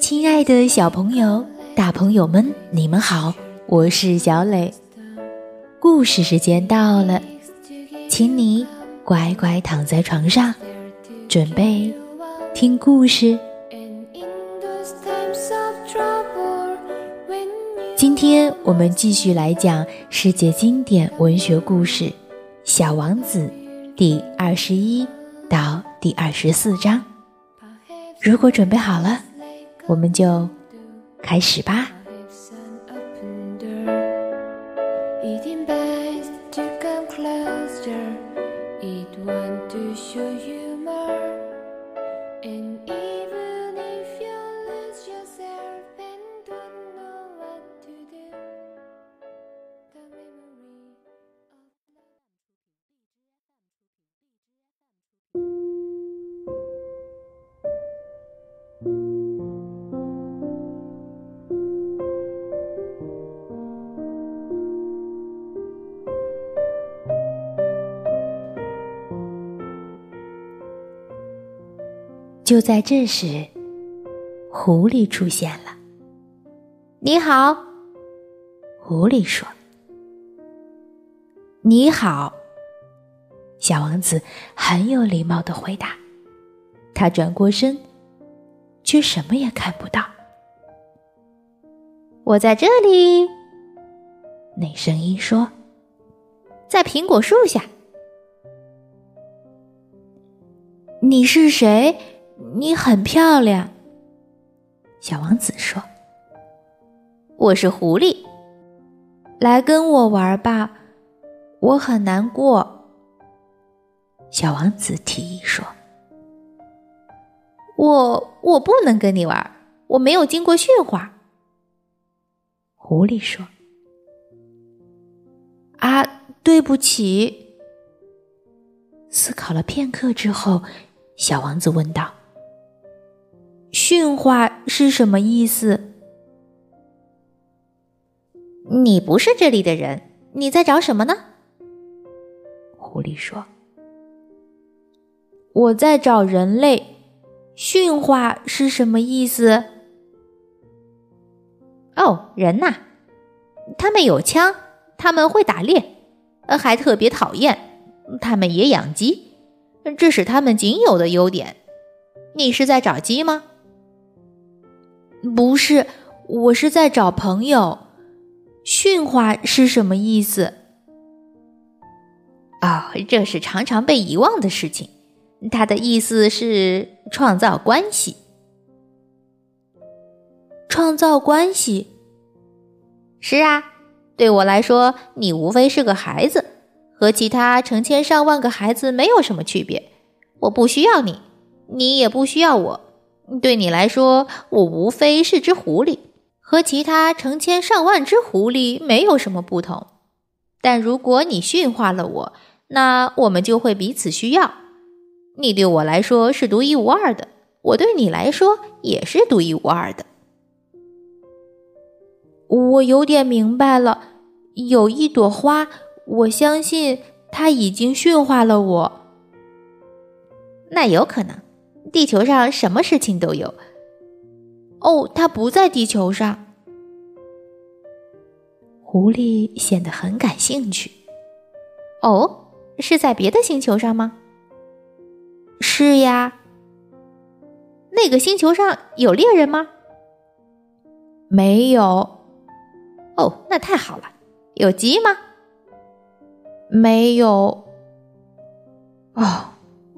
亲爱的小朋友、大朋友们，你们好，我是小磊。故事时间到了，请你乖乖躺在床上，准备听故事。今天我们继续来讲世界经典文学故事《小王子》第二十一到第二十四章。如果准备好了，我们就开始吧。就在这时，狐狸出现了。你好，狐狸说。你好，小王子很有礼貌的回答。他转过身，却什么也看不到。我在这里，那声音说，在苹果树下。你是谁？你很漂亮，小王子说：“我是狐狸，来跟我玩吧，我很难过。”小王子提议说：“我我不能跟你玩，我没有经过驯化。”狐狸说：“啊，对不起。”思考了片刻之后，小王子问道。驯化是什么意思？你不是这里的人，你在找什么呢？狐狸说：“我在找人类。驯化是什么意思？”哦，人呐，他们有枪，他们会打猎，还特别讨厌。他们也养鸡，这是他们仅有的优点。你是在找鸡吗？不是，我是在找朋友。驯化是什么意思？哦，这是常常被遗忘的事情。它的意思是创造关系。创造关系？是啊，对我来说，你无非是个孩子，和其他成千上万个孩子没有什么区别。我不需要你，你也不需要我。对你来说，我无非是只狐狸，和其他成千上万只狐狸没有什么不同。但如果你驯化了我，那我们就会彼此需要。你对我来说是独一无二的，我对你来说也是独一无二的。我有点明白了，有一朵花，我相信它已经驯化了我。那有可能。地球上什么事情都有。哦，它不在地球上。狐狸显得很感兴趣。哦，是在别的星球上吗？是呀。那个星球上有猎人吗？没有。哦，那太好了。有鸡吗？没有。哦，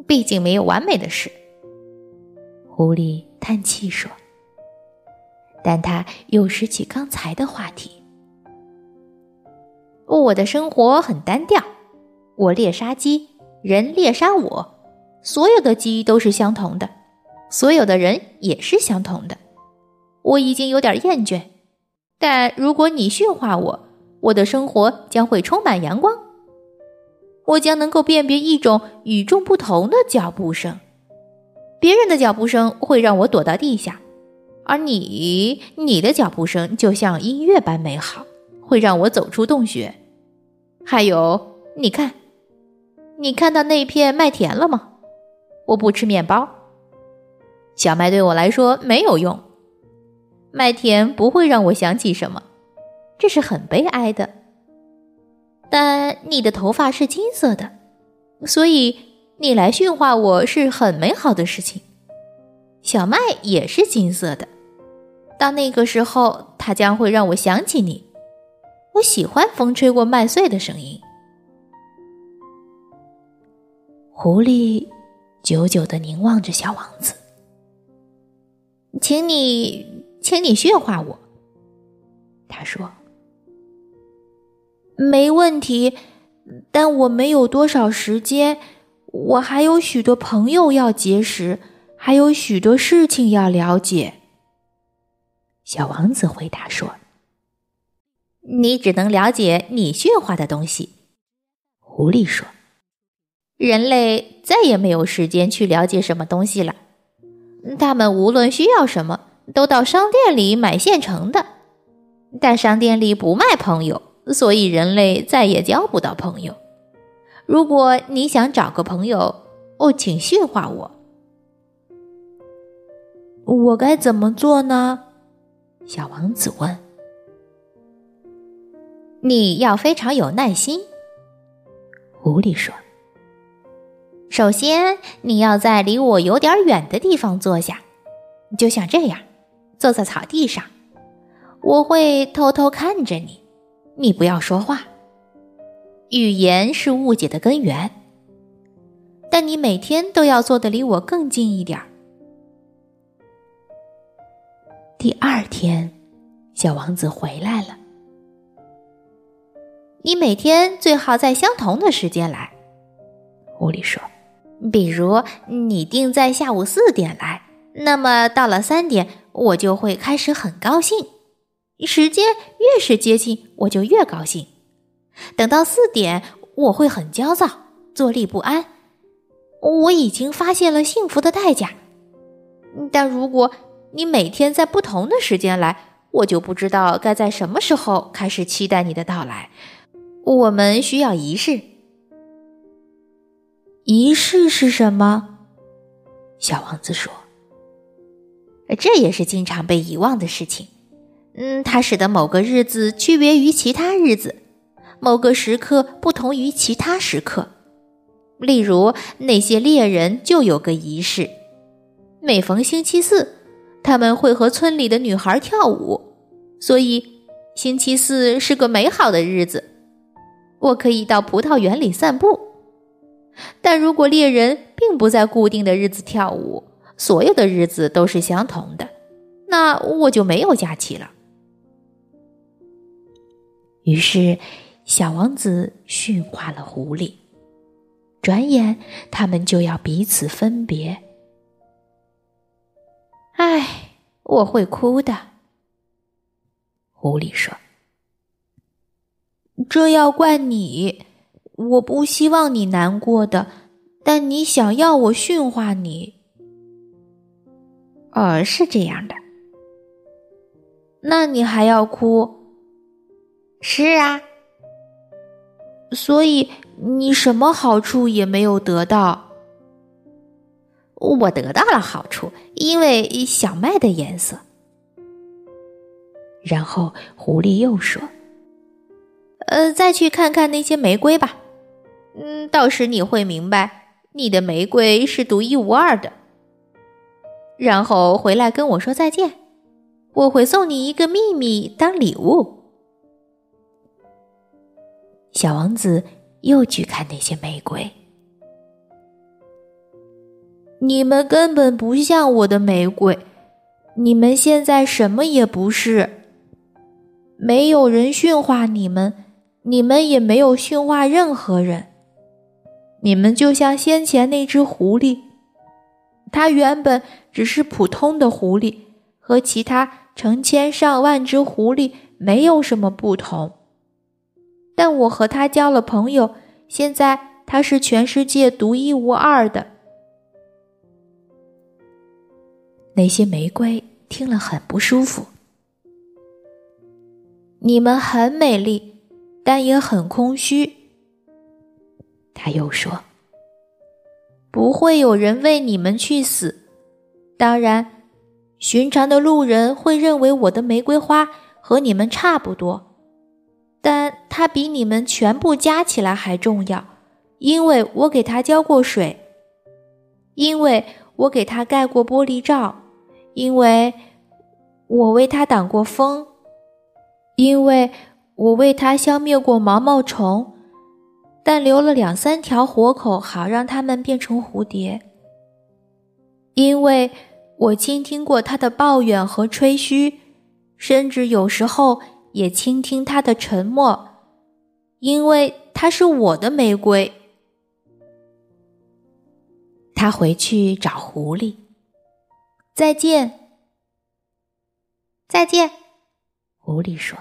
毕竟没有完美的事。狐狸叹气说：“但他又拾起刚才的话题。我的生活很单调，我猎杀鸡，人猎杀我，所有的鸡都是相同的，所有的人也是相同的。我已经有点厌倦，但如果你驯化我，我的生活将会充满阳光。我将能够辨别一种与众不同的脚步声。”别人的脚步声会让我躲到地下，而你，你的脚步声就像音乐般美好，会让我走出洞穴。还有，你看，你看到那片麦田了吗？我不吃面包，小麦对我来说没有用，麦田不会让我想起什么，这是很悲哀的。但你的头发是金色的，所以你来驯化我是很美好的事情。小麦也是金色的，到那个时候，它将会让我想起你。我喜欢风吹过麦穗的声音。狐狸久久的凝望着小王子，请你，请你驯化我。他说。没问题，但我没有多少时间，我还有许多朋友要结识，还有许多事情要了解。小王子回答说：“你只能了解你驯化的东西。”狐狸说：“人类再也没有时间去了解什么东西了，他们无论需要什么，都到商店里买现成的，但商店里不卖朋友。”所以人类再也交不到朋友。如果你想找个朋友，哦，请驯化我。我该怎么做呢？小王子问。你要非常有耐心。狐狸说：“首先，你要在离我有点远的地方坐下，就像这样，坐在草地上。我会偷偷看着你。”你不要说话。语言是误解的根源。但你每天都要坐的离我更近一点儿。第二天，小王子回来了。你每天最好在相同的时间来。狐狸说：“比如你定在下午四点来，那么到了三点，我就会开始很高兴。”时间越是接近，我就越高兴。等到四点，我会很焦躁，坐立不安。我已经发现了幸福的代价。但如果你每天在不同的时间来，我就不知道该在什么时候开始期待你的到来。我们需要仪式。仪式是什么？小王子说：“这也是经常被遗忘的事情。”嗯，它使得某个日子区别于其他日子，某个时刻不同于其他时刻。例如，那些猎人就有个仪式：每逢星期四，他们会和村里的女孩跳舞，所以星期四是个美好的日子。我可以到葡萄园里散步，但如果猎人并不在固定的日子跳舞，所有的日子都是相同的，那我就没有假期了。于是，小王子驯化了狐狸。转眼，他们就要彼此分别。唉，我会哭的。狐狸说：“这要怪你，我不希望你难过的，但你想要我驯化你。”哦，是这样的。那你还要哭？是啊，所以你什么好处也没有得到。我得到了好处，因为小麦的颜色。然后狐狸又说：“呃，再去看看那些玫瑰吧，嗯，到时你会明白，你的玫瑰是独一无二的。然后回来跟我说再见，我会送你一个秘密当礼物。”小王子又去看那些玫瑰。你们根本不像我的玫瑰，你们现在什么也不是。没有人驯化你们，你们也没有驯化任何人。你们就像先前那只狐狸，它原本只是普通的狐狸，和其他成千上万只狐狸没有什么不同。但我和他交了朋友，现在他是全世界独一无二的。那些玫瑰听了很不舒服。你们很美丽，但也很空虚。他又说：“不会有人为你们去死。当然，寻常的路人会认为我的玫瑰花和你们差不多，但它比你们全部加起来还重要，因为我给它浇过水，因为我给它盖过玻璃罩，因为我为它挡过风。”因为我为它消灭过毛毛虫，但留了两三条活口，好让它们变成蝴蝶。因为我倾听过它的抱怨和吹嘘，甚至有时候也倾听他的沉默。因为他是我的玫瑰。他回去找狐狸。再见。再见。狐狸说：“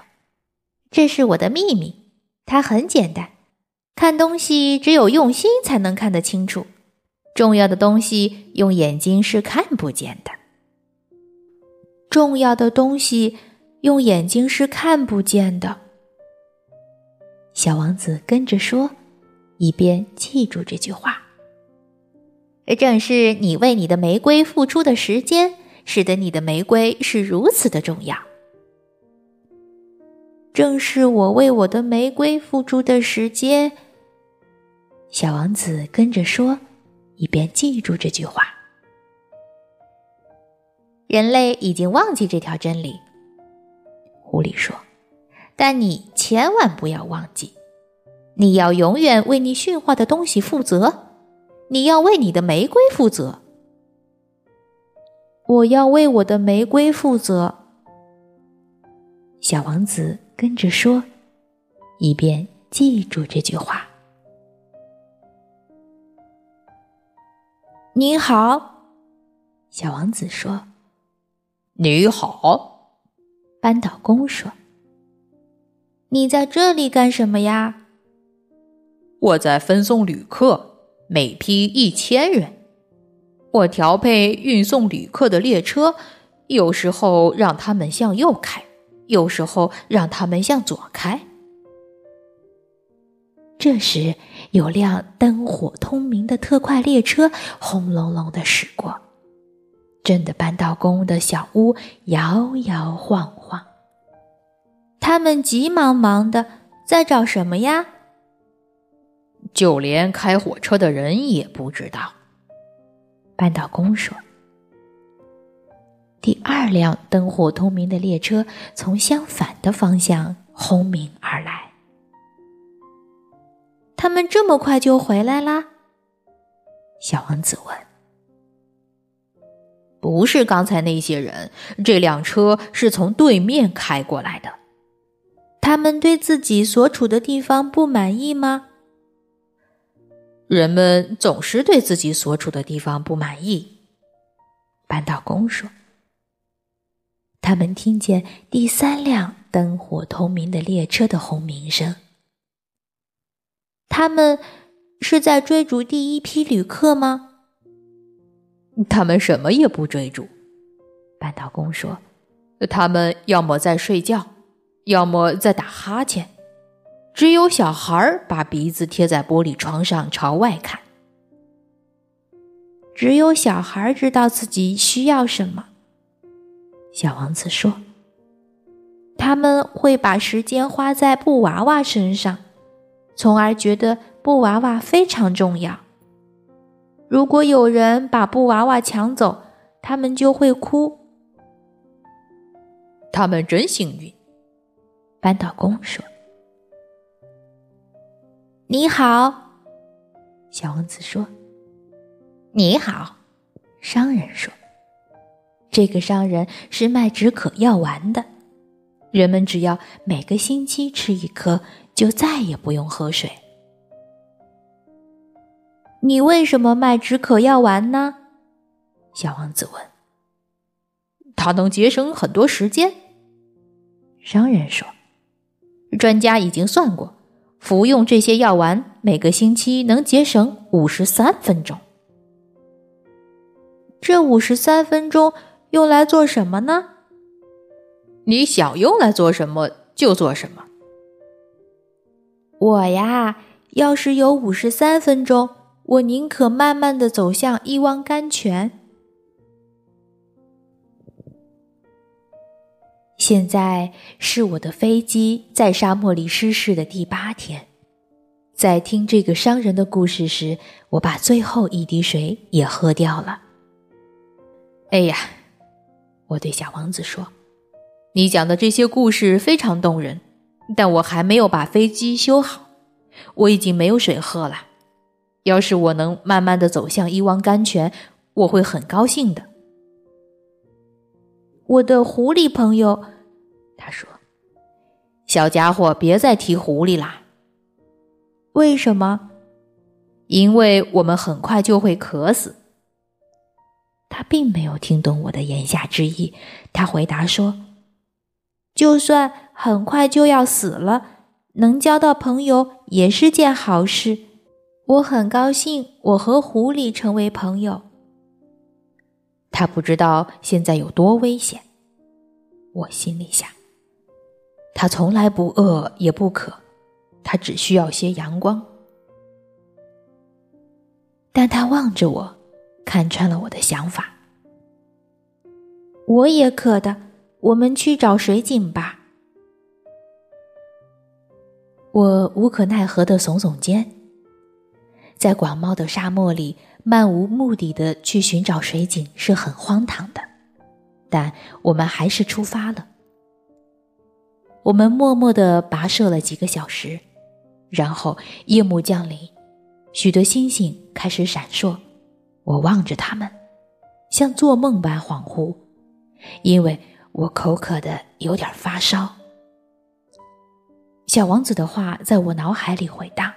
这是我的秘密，它很简单。看东西只有用心才能看得清楚，重要的东西用眼睛是看不见的。重要的东西用眼睛是看不见的。”小王子跟着说，一边记住这句话。正是你为你的玫瑰付出的时间，使得你的玫瑰是如此的重要。正是我为我的玫瑰付出的时间。小王子跟着说，一边记住这句话。人类已经忘记这条真理，狐狸说：“但你千万不要忘记，你要永远为你驯化的东西负责，你要为你的玫瑰负责。我要为我的玫瑰负责。”小王子。跟着说，以便记住这句话。你好，小王子说。你好，扳倒工说。你在这里干什么呀？我在分送旅客，每批一千人。我调配运送旅客的列车，有时候让他们向右开。有时候让他们向左开。这时，有辆灯火通明的特快列车轰隆隆的驶过，震得扳道工的小屋摇摇晃晃。他们急忙忙的在找什么呀？就连开火车的人也不知道。扳道工说。第二辆灯火通明的列车从相反的方向轰鸣而来。他们这么快就回来啦？小王子问。“不是刚才那些人，这辆车是从对面开过来的。他们对自己所处的地方不满意吗？”人们总是对自己所处的地方不满意。扳道工说。他们听见第三辆灯火通明的列车的轰鸣声。他们是在追逐第一批旅客吗？他们什么也不追逐。扳道工说：“他们要么在睡觉，要么在打哈欠。只有小孩把鼻子贴在玻璃窗上朝外看。只有小孩知道自己需要什么。”小王子说：“他们会把时间花在布娃娃身上，从而觉得布娃娃非常重要。如果有人把布娃娃抢走，他们就会哭。他们真幸运。”扳道工说：“你好。”小王子说：“你好。”商人说。这个商人是卖止渴药丸的，人们只要每个星期吃一颗，就再也不用喝水。你为什么卖止渴药丸呢？小王子问。他能节省很多时间，商人说。专家已经算过，服用这些药丸每个星期能节省五十三分钟。这五十三分钟。用来做什么呢？你想用来做什么就做什么。我呀，要是有五十三分钟，我宁可慢慢的走向一汪甘泉。现在是我的飞机在沙漠里失事的第八天，在听这个伤人的故事时，我把最后一滴水也喝掉了。哎呀，我对小王子说：“你讲的这些故事非常动人，但我还没有把飞机修好，我已经没有水喝了。要是我能慢慢的走向一汪甘泉，我会很高兴的。”我的狐狸朋友，他说：“小家伙，别再提狐狸啦。为什么？因为我们很快就会渴死。”他并没有听懂我的言下之意。他回答说：“就算很快就要死了，能交到朋友也是件好事。我很高兴我和狐狸成为朋友。”他不知道现在有多危险，我心里想。他从来不饿也不渴，他只需要些阳光。但他望着我，看穿了我的想法。我也渴的，我们去找水井吧。我无可奈何的耸耸肩，在广袤的沙漠里。漫无目的的去寻找水井是很荒唐的，但我们还是出发了。我们默默的跋涉了几个小时，然后夜幕降临，许多星星开始闪烁。我望着他们，像做梦般恍惚，因为我口渴的有点发烧。小王子的话在我脑海里回荡。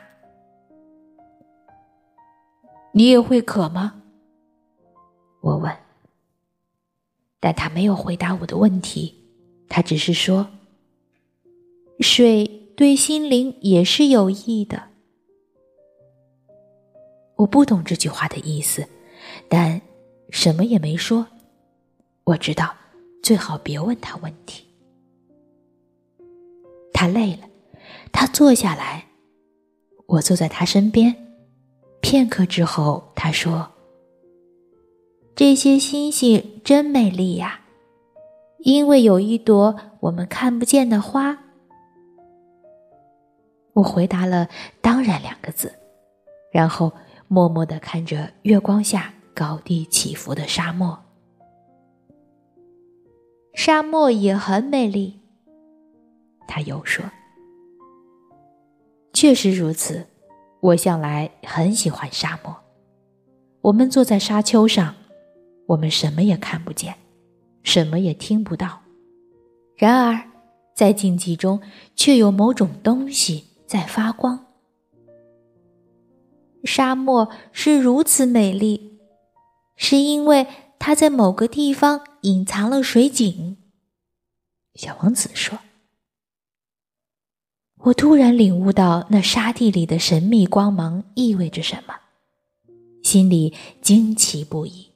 你也会渴吗？我问。但他没有回答我的问题，他只是说：“水对心灵也是有益的。”我不懂这句话的意思，但什么也没说。我知道，最好别问他问题。他累了，他坐下来，我坐在他身边。片刻之后，他说：“这些星星真美丽呀，因为有一朵我们看不见的花。”我回答了“当然”两个字，然后默默的看着月光下高低起伏的沙漠。沙漠也很美丽，他又说：“确实如此。”我向来很喜欢沙漠。我们坐在沙丘上，我们什么也看不见，什么也听不到。然而，在静寂中，却有某种东西在发光。沙漠是如此美丽，是因为它在某个地方隐藏了水井。小王子说。我突然领悟到那沙地里的神秘光芒意味着什么，心里惊奇不已。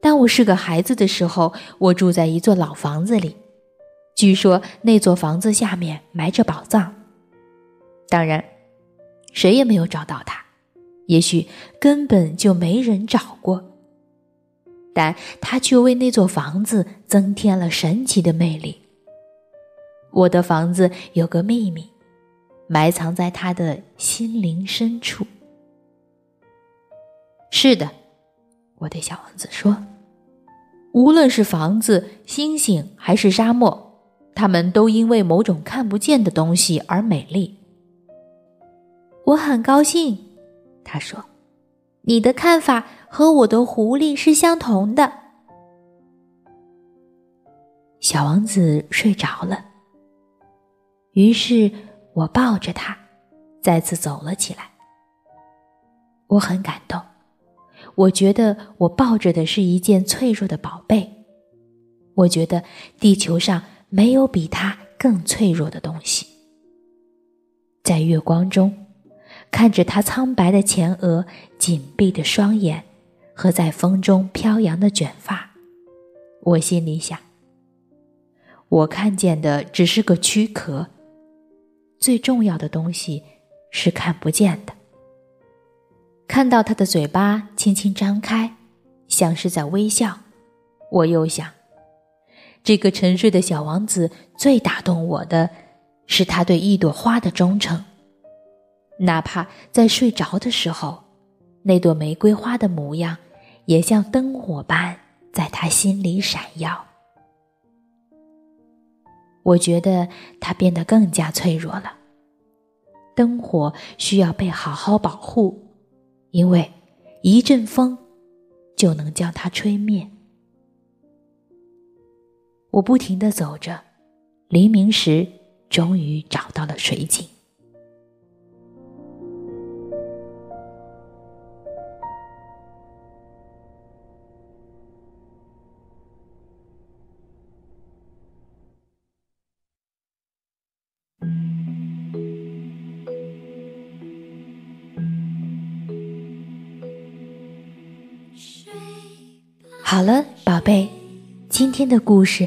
当我是个孩子的时候，我住在一座老房子里，据说那座房子下面埋着宝藏。当然，谁也没有找到它，也许根本就没人找过，但它却为那座房子增添了神奇的魅力。我的房子有个秘密，埋藏在他的心灵深处。是的，我对小王子说：“无论是房子、星星还是沙漠，他们都因为某种看不见的东西而美丽。”我很高兴，他说：“你的看法和我的狐狸是相同的。”小王子睡着了。于是我抱着他，再次走了起来。我很感动，我觉得我抱着的是一件脆弱的宝贝。我觉得地球上没有比它更脆弱的东西。在月光中，看着它苍白的前额、紧闭的双眼和在风中飘扬的卷发，我心里想。我看见的只是个躯壳，最重要的东西是看不见的。看到他的嘴巴轻轻张开，像是在微笑，我又想，这个沉睡的小王子最打动我的，是他对一朵花的忠诚。哪怕在睡着的时候，那朵玫瑰花的模样，也像灯火般在他心里闪耀。我觉得他变得更加脆弱了。灯火需要被好好保护。因为一阵风就能将它吹灭。我不停的走着，黎明时终于找到了水井。好了，宝贝，今天的故事